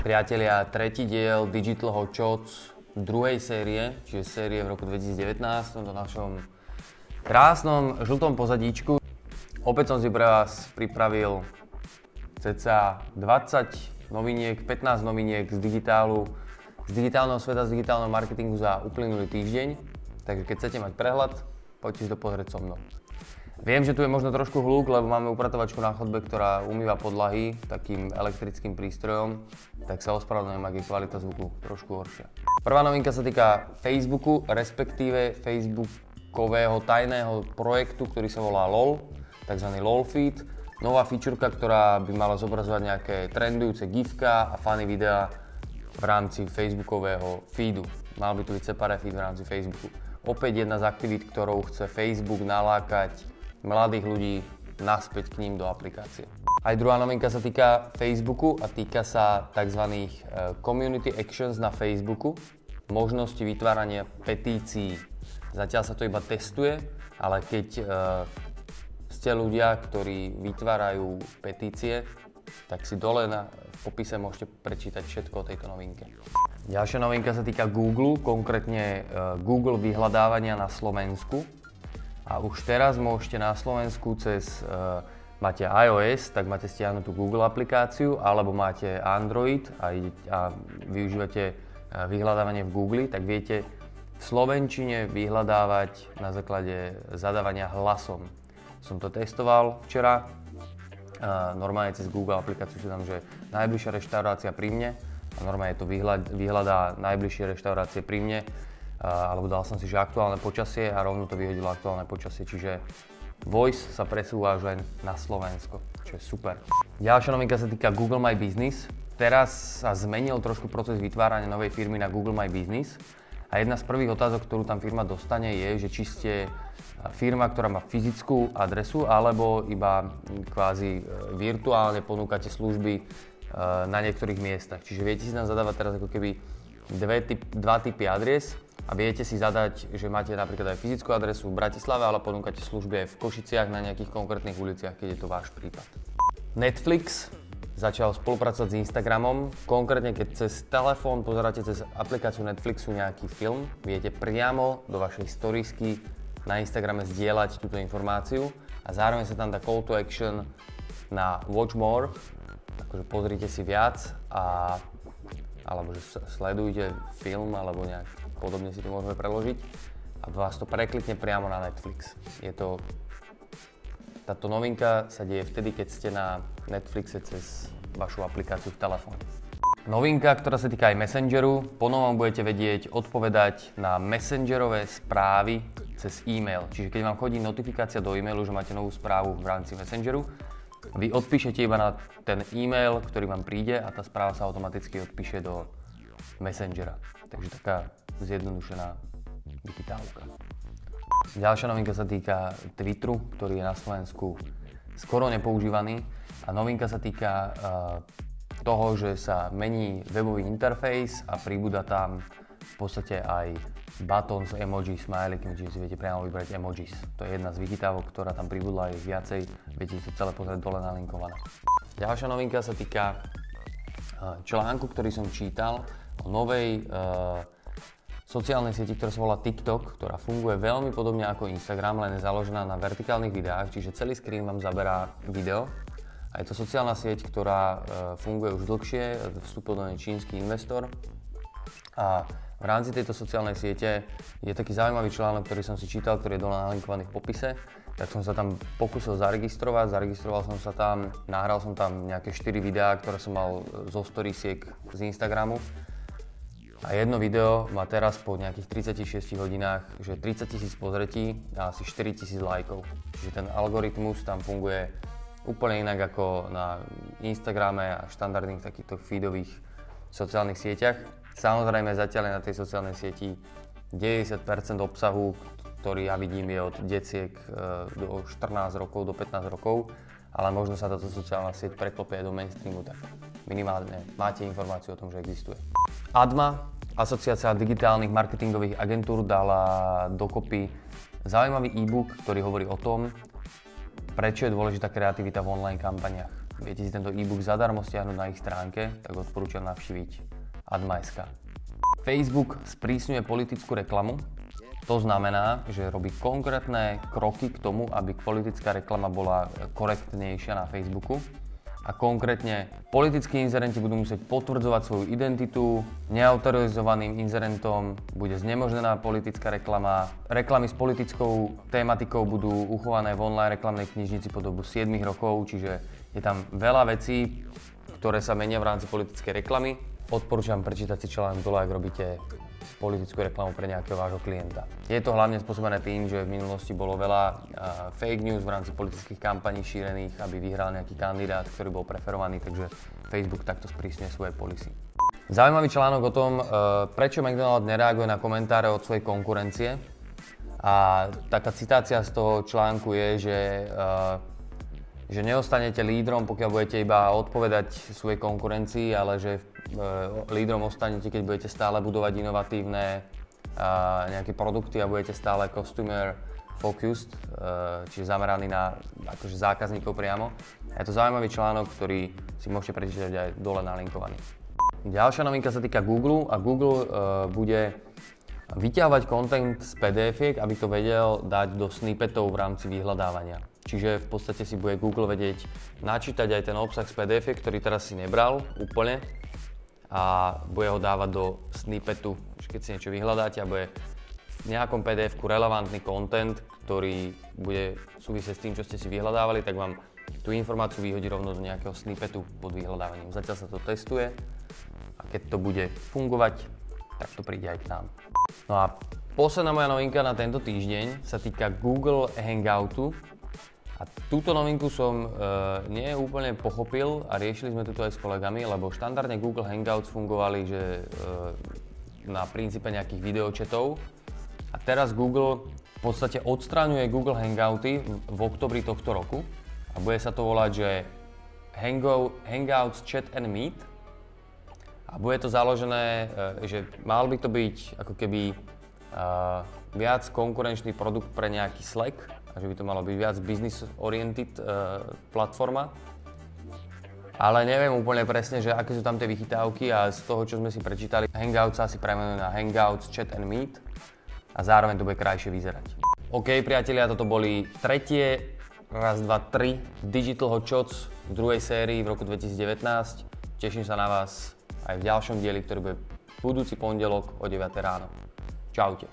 Priatelia, tretí diel Digital Hot Shots druhej série, čiže série v roku 2019, v tomto našom krásnom žltom pozadíčku. Opäť som si pre vás pripravil cca 20 noviniek, 15 noviniek z digitálu, z digitálneho sveta, z digitálneho marketingu za uplynulý týždeň. Takže keď chcete mať prehľad, poďte si to pozrieť so mnou. Viem, že tu je možno trošku hluk, lebo máme upratovačku na chodbe, ktorá umýva podlahy takým elektrickým prístrojom, tak sa ospravedlňujem, ak je kvalita zvuku trošku horšia. Prvá novinka sa týka Facebooku, respektíve Facebookového tajného projektu, ktorý sa volá LOL, tzv. LOL feed. Nová featureka, ktorá by mala zobrazovať nejaké trendujúce gifka a funny videá v rámci Facebookového feedu. Mal by tu byť separate feed v rámci Facebooku. Opäť jedna z aktivít, ktorou chce Facebook nalákať mladých ľudí naspäť k ním do aplikácie. Aj druhá novinka sa týka Facebooku a týka sa tzv. E, community actions na Facebooku, možnosti vytvárania petícií. Zatiaľ sa to iba testuje, ale keď e, ste ľudia, ktorí vytvárajú petície, tak si dole na, popise môžete prečítať všetko o tejto novinke. Ďalšia novinka sa týka Google, konkrétne e, Google vyhľadávania na Slovensku. A už teraz môžete na Slovensku cez, uh, máte iOS, tak máte stiahnutú Google aplikáciu, alebo máte Android a, a využívate uh, vyhľadávanie v Google, tak viete v Slovenčine vyhľadávať na základe zadávania hlasom. Som to testoval včera, uh, normálne cez Google aplikáciu si tam, že najbližšia reštaurácia pri mne a normálne to vyhľad, vyhľadá najbližšie reštaurácie pri mne alebo dal som si, že aktuálne počasie a rovno to vyhodilo aktuálne počasie, čiže Voice sa presúva už aj na Slovensko, čo je super. Ďalšia novinka sa týka Google My Business. Teraz sa zmenil trošku proces vytvárania novej firmy na Google My Business a jedna z prvých otázok, ktorú tam firma dostane je, že či ste firma, ktorá má fyzickú adresu alebo iba kvázi e, virtuálne ponúkate služby na niektorých miestach. Čiže viete si tam zadávať teraz ako keby dve typ, dva typy adres a viete si zadať, že máte napríklad aj fyzickú adresu v Bratislave, ale ponúkate služby aj v Košiciach na nejakých konkrétnych uliciach, keď je to váš prípad. Netflix začal spolupracovať s Instagramom. Konkrétne, keď cez telefón pozeráte cez aplikáciu Netflixu nejaký film, viete priamo do vašej storiesky na Instagrame zdieľať túto informáciu a zároveň sa tam dá call to action na watch more, akože pozrite si viac a alebo že sledujte film alebo nejak podobne si to môžeme preložiť a vás to preklikne priamo na Netflix. Je to, táto novinka sa deje vtedy, keď ste na Netflixe cez vašu aplikáciu v telefóne. Novinka, ktorá sa týka aj Messengeru, ponovom budete vedieť odpovedať na Messengerové správy cez e-mail. Čiže keď vám chodí notifikácia do e-mailu, že máte novú správu v rámci Messengeru, vy odpíšete iba na ten e-mail, ktorý vám príde a tá správa sa automaticky odpíše do Messengera. Takže taká zjednodušená digitálka. Ďalšia novinka sa týka Twitteru, ktorý je na Slovensku skoro nepoužívaný a novinka sa týka uh, toho, že sa mení webový interfejs a pribúda tam v podstate aj button s emoji, smajlikom, čiže si viete priamo vybrať emojis. To je jedna z vychytávok, ktorá tam pribudla aj viacej, viete si celé pozrieť dole nalinkované. Ďalšia novinka sa týka článku, ktorý som čítal o novej uh, sociálnej sieti, ktorá sa volá TikTok, ktorá funguje veľmi podobne ako Instagram, len je založená na vertikálnych videách, čiže celý screen vám zaberá video. A je to sociálna sieť, ktorá e, funguje už dlhšie, vstúpil do nej čínsky investor. A v rámci tejto sociálnej siete je taký zaujímavý článok, ktorý som si čítal, ktorý je dole nalinkovaný v popise. Tak som sa tam pokusil zaregistrovať, zaregistroval som sa tam, nahral som tam nejaké 4 videá, ktoré som mal zo storiesiek z Instagramu a jedno video má teraz po nejakých 36 hodinách, že 30 tisíc pozretí a asi 4 tisíc lajkov. Čiže ten algoritmus tam funguje úplne inak ako na Instagrame a štandardných takýchto feedových sociálnych sieťach. Samozrejme zatiaľ je na tej sociálnej sieti 90% obsahu, ktorý ja vidím je od deciek e, do 14 rokov, do 15 rokov, ale možno sa táto sociálna sieť preklopie do mainstreamu, tak minimálne máte informáciu o tom, že existuje. ADMA, Asociácia digitálnych marketingových agentúr, dala dokopy zaujímavý e-book, ktorý hovorí o tom, prečo je dôležitá kreativita v online kampaniach. viete si tento e-book zadarmo stiahnuť na ich stránke, tak odporúčam navštíviť Adma.sk. Facebook sprísňuje politickú reklamu. To znamená, že robí konkrétne kroky k tomu, aby politická reklama bola korektnejšia na Facebooku. A konkrétne politickí inzerenti budú musieť potvrdzovať svoju identitu, neautorizovaným inzerentom. Bude znemožnená politická reklama, reklamy s politickou tématikou budú uchované v online reklamnej knižnici po dobu 7 rokov, čiže je tam veľa vecí, ktoré sa menia v rámci politickej reklamy. Odporúčam prečítať si článok dole, ak robíte politickú reklamu pre nejakého vášho klienta. Je to hlavne spôsobené tým, že v minulosti bolo veľa uh, fake news v rámci politických kampaní šírených, aby vyhral nejaký kandidát, ktorý bol preferovaný, takže Facebook takto sprísňuje svoje policy. Zaujímavý článok o tom, uh, prečo McDonald nereaguje na komentáre od svojej konkurencie. A taká citácia z toho článku je, že uh, že neostanete lídrom, pokiaľ budete iba odpovedať svojej konkurencii, ale že e, lídrom ostanete, keď budete stále budovať inovatívne nejaké produkty a budete stále customer focused, e, čiže zameraný na akože zákazníkov priamo. Je to zaujímavý článok, ktorý si môžete prečítať aj dole nalinkovaný. Ďalšia novinka sa týka Google a Google bude vyťahovať content z pdf aby to vedel dať do snippetov v rámci vyhľadávania. Čiže v podstate si bude Google vedieť načítať aj ten obsah z PDF, ktorý teraz si nebral úplne a bude ho dávať do snippetu, keď si niečo vyhľadáte a bude v nejakom pdf relevantný content, ktorý bude súvisieť s tým, čo ste si vyhľadávali, tak vám tú informáciu vyhodí rovno do nejakého snippetu pod vyhľadávaním. Zatiaľ sa to testuje a keď to bude fungovať, tak to príde aj k nám. No a posledná moja novinka na tento týždeň sa týka Google Hangoutu, a túto novinku som e, nie úplne pochopil a riešili sme to aj s kolegami, lebo štandardne Google Hangouts fungovali že, e, na princípe nejakých videočetov. A teraz Google v podstate odstraňuje Google Hangouty v, v oktobri tohto roku a bude sa to volať, že Hango, Hangouts Chat and Meet. A bude to založené, e, že mal by to byť ako keby uh, viac konkurenčný produkt pre nejaký Slack, a že by to malo byť viac business-oriented uh, platforma. Ale neviem úplne presne, že aké sú tam tie vychytávky a z toho, čo sme si prečítali, Hangouts sa asi premenuje na Hangouts Chat and Meet a zároveň to bude krajšie vyzerať. OK, priatelia, toto boli tretie, raz, dva, tri Digital Hot Shots v druhej sérii v roku 2019. Teším sa na vás aj v ďalšom dieli, ktorý bude budúci pondelok o 9 ráno. Čaute.